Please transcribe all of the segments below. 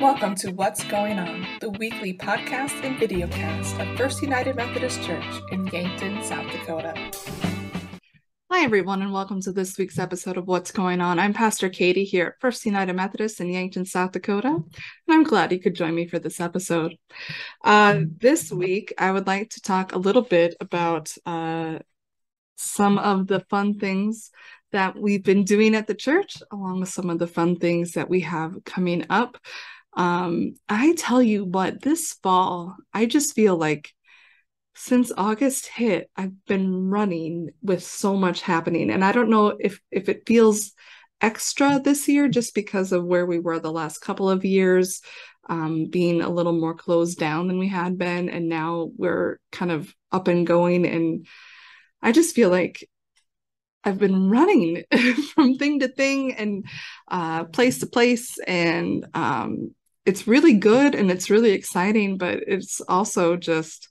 Welcome to What's Going On, the weekly podcast and videocast of First United Methodist Church in Yankton, South Dakota. Hi, everyone, and welcome to this week's episode of What's Going On. I'm Pastor Katie here at First United Methodist in Yankton, South Dakota, and I'm glad you could join me for this episode. Uh, this week, I would like to talk a little bit about uh, some of the fun things that we've been doing at the church, along with some of the fun things that we have coming up. Um, I tell you what, this fall, I just feel like since August hit, I've been running with so much happening. And I don't know if if it feels extra this year just because of where we were the last couple of years, um, being a little more closed down than we had been. And now we're kind of up and going. And I just feel like I've been running from thing to thing and uh, place to place. And um, it's really good and it's really exciting, but it's also just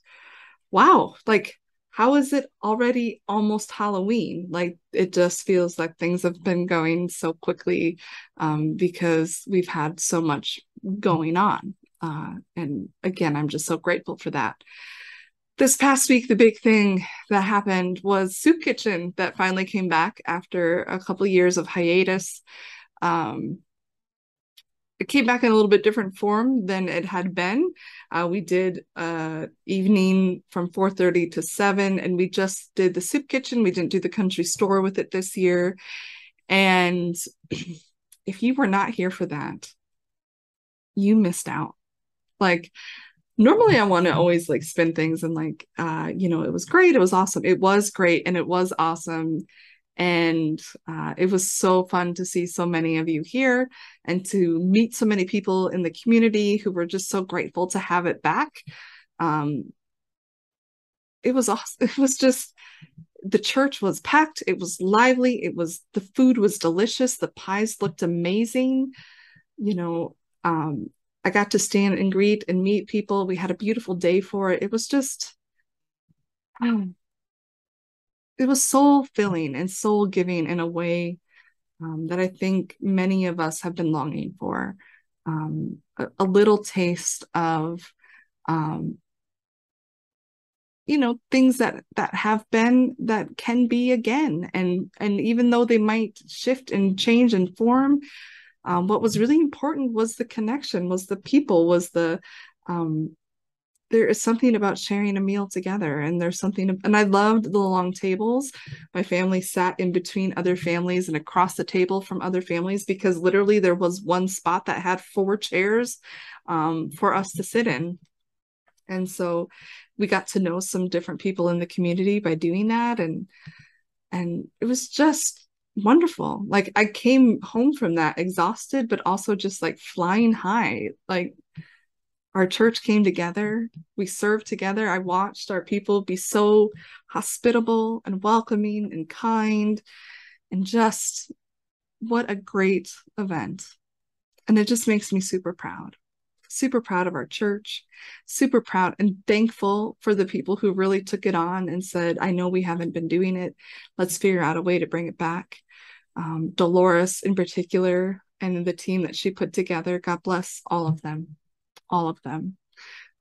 wow, like how is it already almost Halloween? Like it just feels like things have been going so quickly um, because we've had so much going on. Uh, and again, I'm just so grateful for that. This past week, the big thing that happened was Soup Kitchen that finally came back after a couple years of hiatus. Um, it came back in a little bit different form than it had been. Uh, we did uh, evening from 4.30 to 7, and we just did the soup kitchen. We didn't do the country store with it this year. And if you were not here for that, you missed out. Like, normally I want to always like spin things and like, uh, you know, it was great. It was awesome. It was great. And it was awesome and uh, it was so fun to see so many of you here and to meet so many people in the community who were just so grateful to have it back. Um, it was awesome. It was just the church was packed. It was lively. It was the food was delicious. The pies looked amazing. You know, um, I got to stand and greet and meet people. We had a beautiful day for it. It was just. Um, it was soul filling and soul giving in a way um, that I think many of us have been longing for. Um, a, a, little taste of, um, you know, things that that have been that can be again, and and even though they might shift and change and form, um, what was really important was the connection, was the people, was the um, there is something about sharing a meal together and there's something and i loved the long tables. My family sat in between other families and across the table from other families because literally there was one spot that had four chairs um, for us to sit in. And so we got to know some different people in the community by doing that and and it was just wonderful. Like i came home from that exhausted but also just like flying high. Like our church came together. We served together. I watched our people be so hospitable and welcoming and kind and just what a great event. And it just makes me super proud super proud of our church super proud and thankful for the people who really took it on and said i know we haven't been doing it. Let's figure out a way to bring it back. Um, dolores in particular and the team that she put together god bless all of them all of them.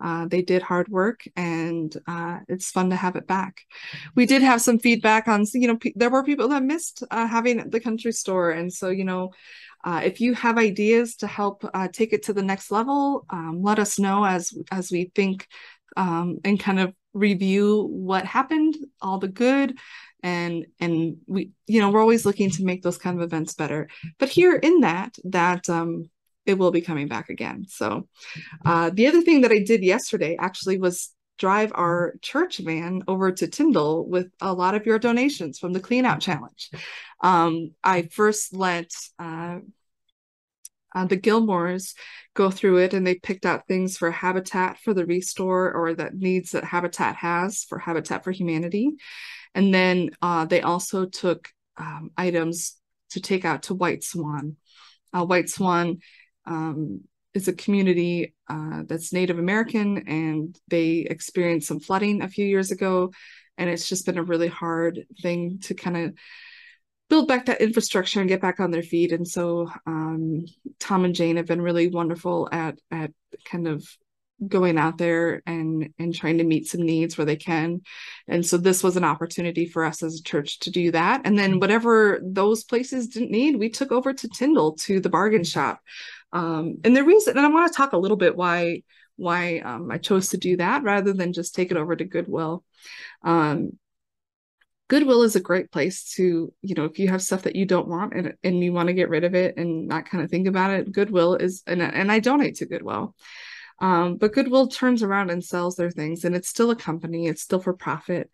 Uh, they did hard work and uh, it's fun to have it back. We did have some feedback on, you know, there were people that missed uh, having the country store. And so, you know, uh, if you have ideas to help uh, take it to the next level, um, let us know as as we think um, and kind of review what happened, all the good, and and we, you know, we're always looking to make those kind of events better. But here in that, that um, it will be coming back again. So, uh, the other thing that I did yesterday actually was drive our church van over to Tyndall with a lot of your donations from the Clean Out Challenge. Um, I first let uh, uh, the Gilmores go through it and they picked out things for Habitat for the Restore or that needs that Habitat has for Habitat for Humanity. And then uh, they also took um, items to take out to White Swan. Uh, White Swan um, is a community uh, that's Native American, and they experienced some flooding a few years ago, and it's just been a really hard thing to kind of build back that infrastructure and get back on their feet. And so um, Tom and Jane have been really wonderful at at kind of going out there and and trying to meet some needs where they can. And so this was an opportunity for us as a church to do that. And then whatever those places didn't need we took over to tyndall to the bargain shop um, and the reason and i want to talk a little bit why why um, i chose to do that rather than just take it over to goodwill um, Goodwill is a great place to, you know, if you have stuff that you don't want and, and you want to get rid of it and not kind of think about it, Goodwill is, and, and I donate to Goodwill. Um, but Goodwill turns around and sells their things, and it's still a company, it's still for profit.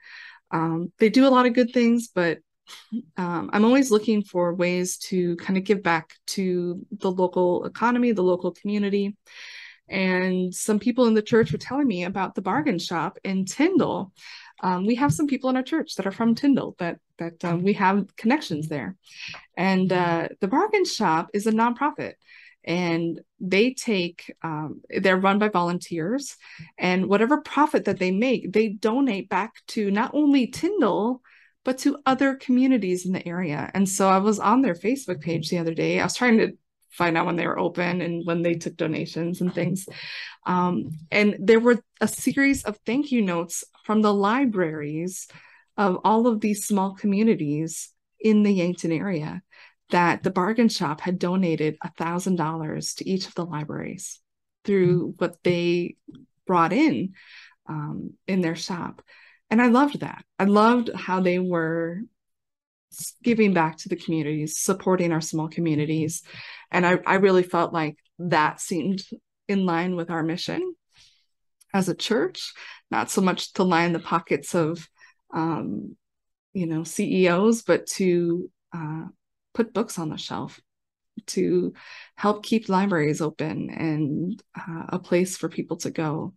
Um, they do a lot of good things, but um, I'm always looking for ways to kind of give back to the local economy, the local community. And some people in the church were telling me about the bargain shop in Tyndall. Um, we have some people in our church that are from Tyndall that that um, we have connections there, and uh, the bargain shop is a nonprofit and they take um, they're run by volunteers and whatever profit that they make they donate back to not only tyndall but to other communities in the area. And so i was on their facebook page the other day. I was trying to find out when they were open and when they took donations and things. Um, and there were a series of thank you notes from the libraries of all of these small communities in the yankton area that the bargain shop had donated a thousand dollars to each of the libraries through mm-hmm. what they brought in um, in their shop and i loved that. I loved how they were giving back to the communities supporting our small communities. And i, I really felt like that seemed in line with our mission as a church not so much to line the pockets of um, you know ceos but to uh, put books on the shelf to help keep libraries open and uh, a place for people to go.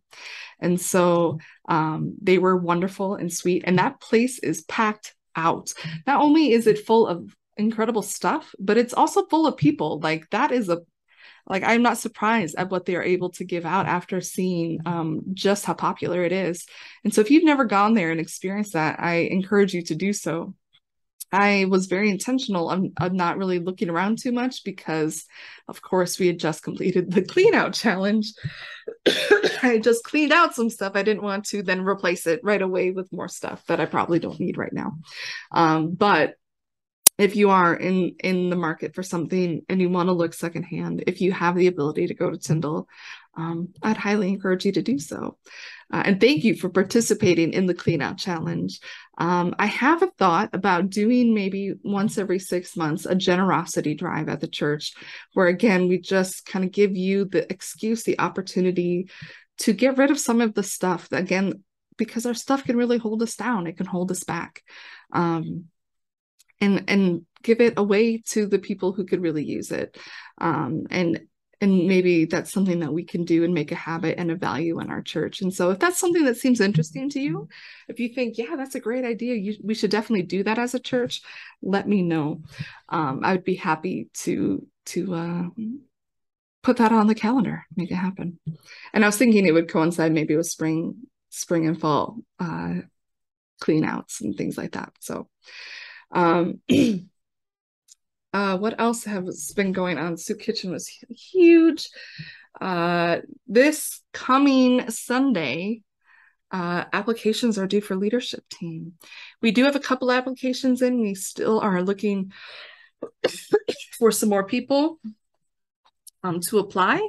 And so um, they were wonderful and sweet. And that place is packed out. Not only is it full of incredible stuff, but it's also full of people. Like that is a like I'm not surprised at what they are able to give out after seeing um, just how popular it is. And so if you've never gone there and experienced that, I encourage you to do so. I was very intentional of, of not really looking around too much because, of course, we had just completed the clean out challenge. I just cleaned out some stuff. I didn't want to then replace it right away with more stuff that I probably don't need right now. Um, but if you are in in the market for something and you want to look secondhand, if you have the ability to go to Tyndall, um, I'd highly encourage you to do so. Uh, and thank you for participating in the Clean Out Challenge. Um, I have a thought about doing maybe once every six months a generosity drive at the church, where again, we just kind of give you the excuse, the opportunity to get rid of some of the stuff that, again, because our stuff can really hold us down, it can hold us back. Um, and and give it away to the people who could really use it. Um, and and maybe that's something that we can do and make a habit and a value in our church. And so if that's something that seems interesting to you if you think yeah that's a great idea you, we should definitely do that as a church let me know. Um, i would be happy to to uh, put that on the calendar make it happen. And i was thinking it would coincide maybe with spring spring and fall uh, clean outs and things like that. So um Uh, what else has been going on? Soup Kitchen was huge. Uh, this coming Sunday, uh, applications are due for leadership team. We do have a couple applications in. We still are looking for some more people um, to apply.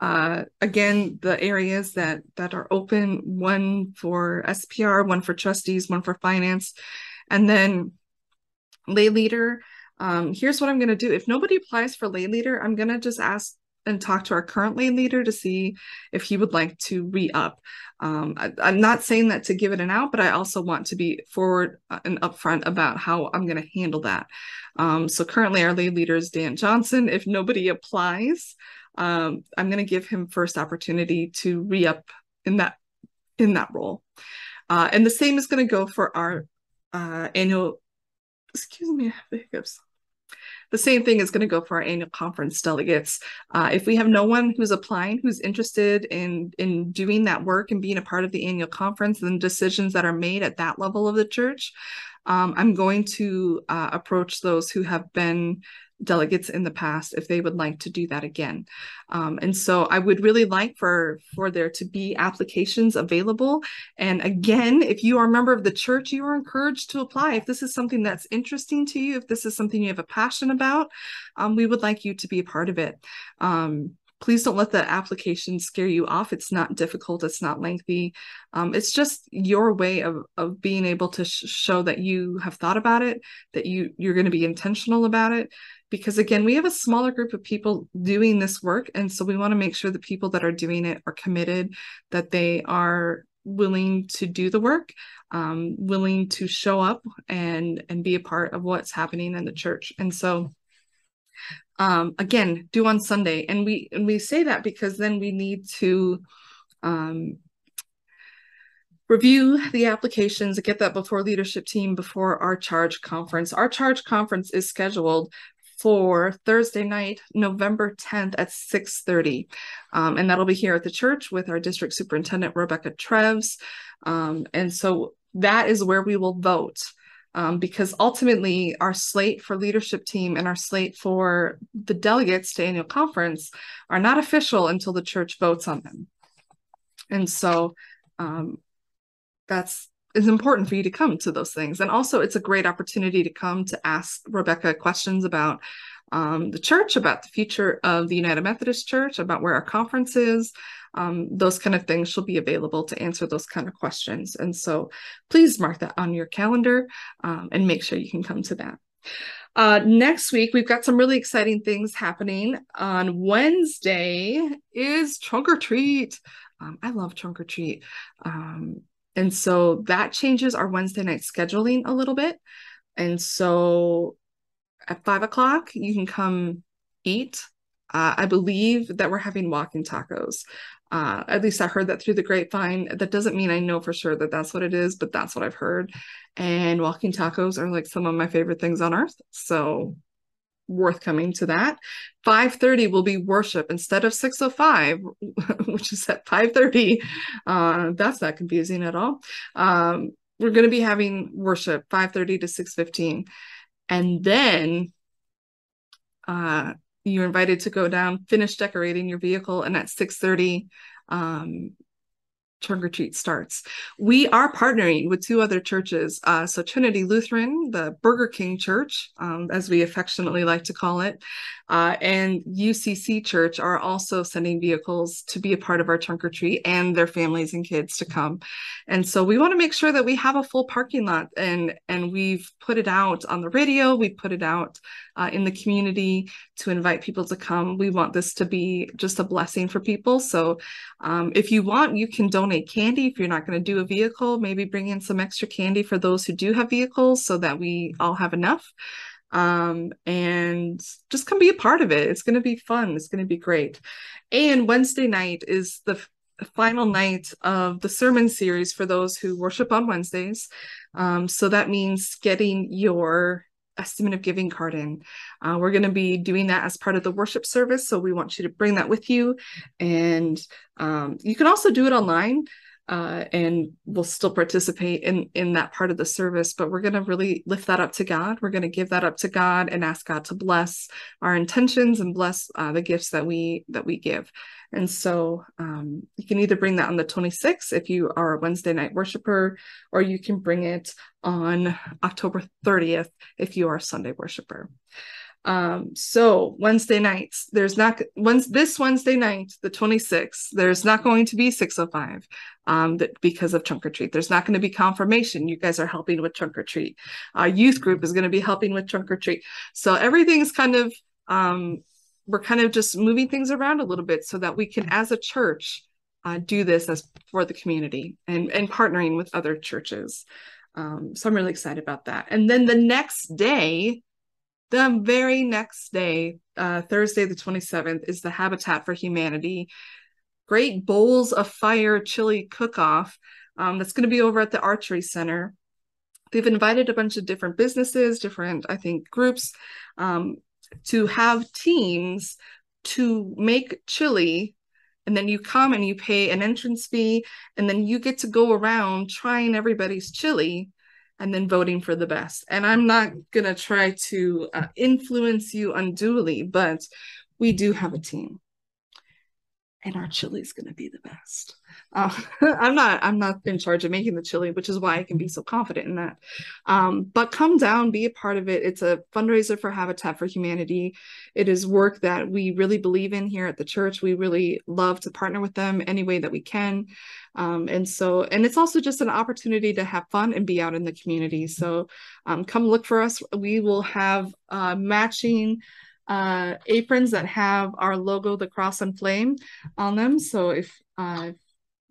Uh, again, the areas that that are open: one for SPR, one for trustees, one for finance, and then lay leader um, here's what I'm going to do. If nobody applies for lay leader, I'm going to just ask and talk to our current lay leader to see if he would like to re-up. Um, I, am not saying that to give it an out, but I also want to be forward uh, and upfront about how I'm going to handle that. Um, so currently our lay leader is Dan Johnson. If nobody applies, um, I'm going to give him first opportunity to re-up in that in that role. Uh, and the same is going to go for our uh, annual. Excuse me, I have the hiccups the same thing is going to go for our annual conference delegates. Uh, if we have no one who's applying who's interested in in doing that work and being a part of the annual conference and decisions that are made at that level of the church, Um, I'm going to uh, approach those who have been delegates in the past if they would like to do that again. Um, and so I would really like for for there to be applications available. And again, if you are a member of the church, you are encouraged to apply. If this is something that's interesting to you, if this is something you have a passion about, um, we would like you to be a part of it. Um, please don't let the application scare you off. It's not difficult. It's not lengthy. Um, it's just your way of of being able to sh- show that you have thought about it, that you you're going to be intentional about it. Because again, we have a smaller group of people doing this work, and so we want to make sure the people that are doing it are committed, that they are willing to do the work, um, willing to show up and and be a part of what's happening in the church. And so um, again due on sunday. And we and we say that because then we need to um, review the applications get that before leadership team before our charge conference. Our charge conference is scheduled for thursday night november 10th at 6.30 um, and that'll be here at the church with our district superintendent rebecca Trefz. Um, and so that is where we will vote um, because ultimately our slate for leadership team and our slate for the delegates to annual conference are not official until the church votes on them. And so um, that's it's important for you to come to those things. And also it's a great opportunity to come to ask rebecca questions about um, the church about the future of the united methodist church about where our conference is um, those kind of things she'll be available to answer those kind of questions. And so please mark that on your calendar um, and make sure you can come to that. Uh, next week we've got some really exciting things happening. On wednesday is trunk or treat. Um, i love trunk or treat. Um, and so that changes our wednesday night scheduling a little bit. And so at five o'clock you can come eat. Uh, I believe that we're having walking tacos. Uh, at least I heard that through the grapevine. That doesn't mean I know for sure that that's what it is, but that's what I've heard. And walking tacos are like some of my favorite things on earth. So worth coming to that. 5:30 will be worship instead of 6:05, which is at 5:30. Uh, that's not confusing at all. Um, we're going to be having worship 5:30 to 6:15, and then uh, you're invited to go down, finish decorating your vehicle, and at 6:30, um, trunk or treat starts. We are partnering with two other churches. Uh, so Trinity Lutheran, the Burger King Church, um, as we affectionately like to call it, uh, and UCC Church are also sending vehicles to be a part of our trunk or treat and their families and kids to come. And so we want to make sure that we have a full parking lot and and we've put it out on the radio, we put it out uh, in the community to invite people to come. We want this to be just a blessing for people. So um, if you want, you can donate candy if you're not going to do a vehicle. Maybe bring in some extra candy for those who do have vehicles so that we all have enough um, and just come be a part of it. It's going to be fun. It's going to be great. And Wednesday night is the final night of the sermon series for those who worship on Wednesdays. Um, so that means getting your estimate of giving card in. Uh, we're going to be doing that as part of the worship service. So we want you to bring that with you. And um, you can also do it online uh, and we'll still participate in in that part of the service but we're going to really lift that up to god we're going to give that up to god and ask god to bless our intentions and bless uh, the gifts that we that we give and so um, you can either bring that on the 26th if you are a wednesday night worshiper or you can bring it on october 30th if you are a sunday worshiper um, so Wednesday nights, there's not once this Wednesday night, the 26th, there's not going to be 605 um, that because of trunk or treat. There's not going to be confirmation. You guys are helping with trunk or treat. Our youth group is going to be helping with trunk or treat. So everything's kind of um, we're kind of just moving things around a little bit so that we can, as a church, uh, do this as for the community and and partnering with other churches. Um, so I'm really excited about that. And then the next day, the very next day, uh, Thursday the 27th, is the Habitat for Humanity Great Bowls of Fire Chili Cook Off. Um, that's going to be over at the Archery Center. They've invited a bunch of different businesses, different, I think, groups um, to have teams to make chili and then you come and you pay an entrance fee and then you get to go around trying everybody's chili and then voting for the best. And I'm not going to try to uh, influence you unduly, but we do have a team. And our chili is going to be the best. Uh, I'm not. I'm not in charge of making the chili, which is why I can be so confident in that. Um, but come down, be a part of it. It's a fundraiser for Habitat for Humanity. It is work that we really believe in here at the church. We really love to partner with them any way that we can. Um, and so, and it's also just an opportunity to have fun and be out in the community. So, um, come look for us. We will have uh, matching uh, aprons that have our logo, the cross and flame, on them. So if uh,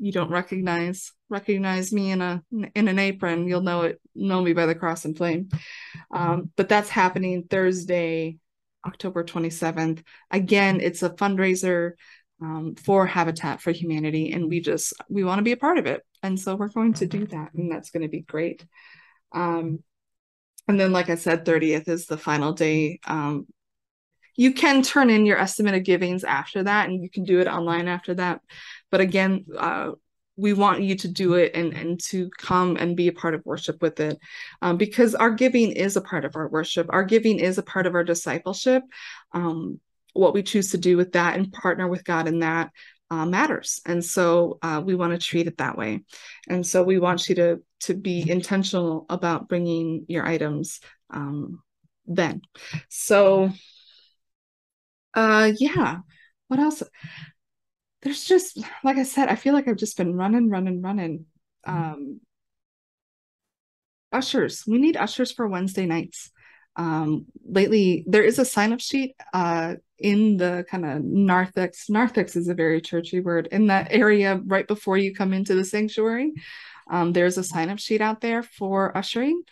you don't recognize recognize me in a in an apron, you'll know it know me by the cross and flame. Um, but that's happening Thursday, October 27th. Again, it's a fundraiser um, for Habitat for Humanity, and we just we want to be a part of it, and so we're going to do that, and that's going to be great. Um, and then, like I said, 30th is the final day. You can turn in your estimate of givings after that, and you can do it online after that. But again, uh, we want you to do it and and to come and be a part of worship with it um, because our giving is a part of our worship. Our giving is a part of our discipleship. Um, what we choose to do with that and partner with god in that uh, matters. And so uh, we want to treat it that way. And so we want you to to be intentional about bringing your items um, then. So uh yeah. What else? There's just like i said i feel like i've just been running running running. Um ushers. We need ushers for wednesday nights. Um lately there is a sign up sheet uh in the kind of narthex. Narthex is a very churchy word in that area right before you come into the sanctuary. Um, there's a sign up sheet out there for ushering.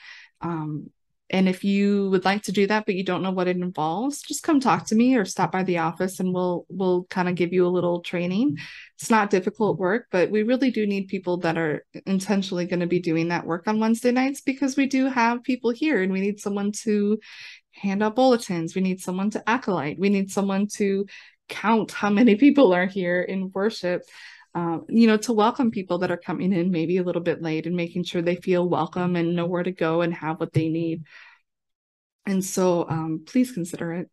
Um, and if you would like to do that, but you don't know what it involves, just come talk to me or stop by the office and we'll we'll kind of give you a little training. It's not difficult work, but we really do need people that are intentionally going to be doing that work on Wednesday nights because we do have people here and we need someone to hand out bulletins. We need someone to acolyte. We need someone to count how many people are here in worship. Uh, you know, to welcome people that are coming in maybe a little bit late and making sure they feel welcome and know where to go and have what they need. And so um, please consider it.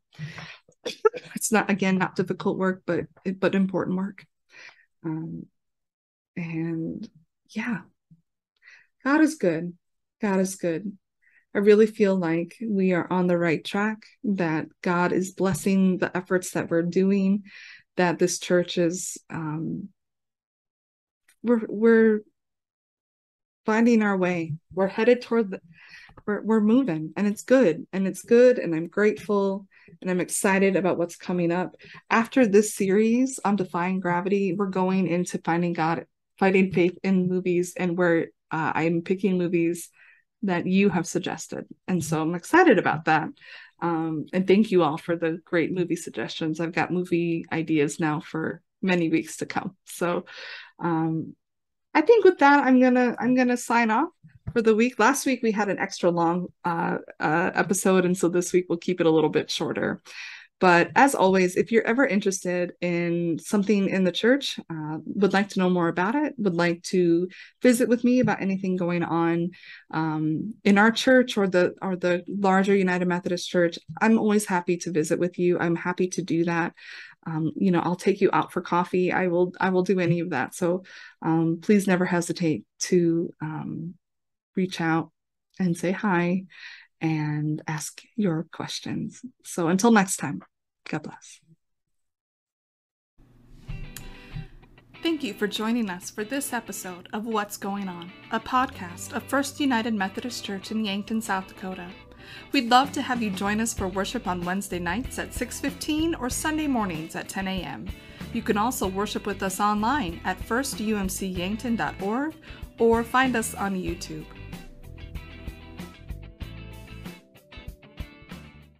It's not, again, not difficult work, but but important work. Um, and yeah, God is good. God is good. I really feel like we are on the right track, that God is blessing the efforts that we're doing, that this church is um, we're we're finding our way. We're headed toward the we're we're moving and it's good and it's good and I'm grateful and I'm excited about what's coming up. After this series on defying gravity, we're going into finding God, finding faith in movies and where uh, I'm picking movies that you have suggested. And so I'm excited about that. Um, and thank you all for the great movie suggestions. I've got movie ideas now for many weeks to come. So um, I think with that, I'm gonna I'm gonna sign off for the week. Last week we had an extra long uh, uh, episode, and so this week we'll keep it a little bit shorter. But as always, if you're ever interested in something in the church, uh, would like to know more about it, would like to visit with me about anything going on um, in our church or the or the larger United Methodist Church, I'm always happy to visit with you. I'm happy to do that. Um, you know, I'll take you out for coffee. I will I will do any of that. So um, please never hesitate to um, reach out and say hi and ask your questions. So until next time, God bless. Thank you for joining us for this episode of What's Going On, a podcast of First United Methodist Church in Yankton, South Dakota. We'd love to have you join us for worship on Wednesday nights at 6:15 or Sunday mornings at 10 a.m. You can also worship with us online at firstumcyankton.org or find us on YouTube.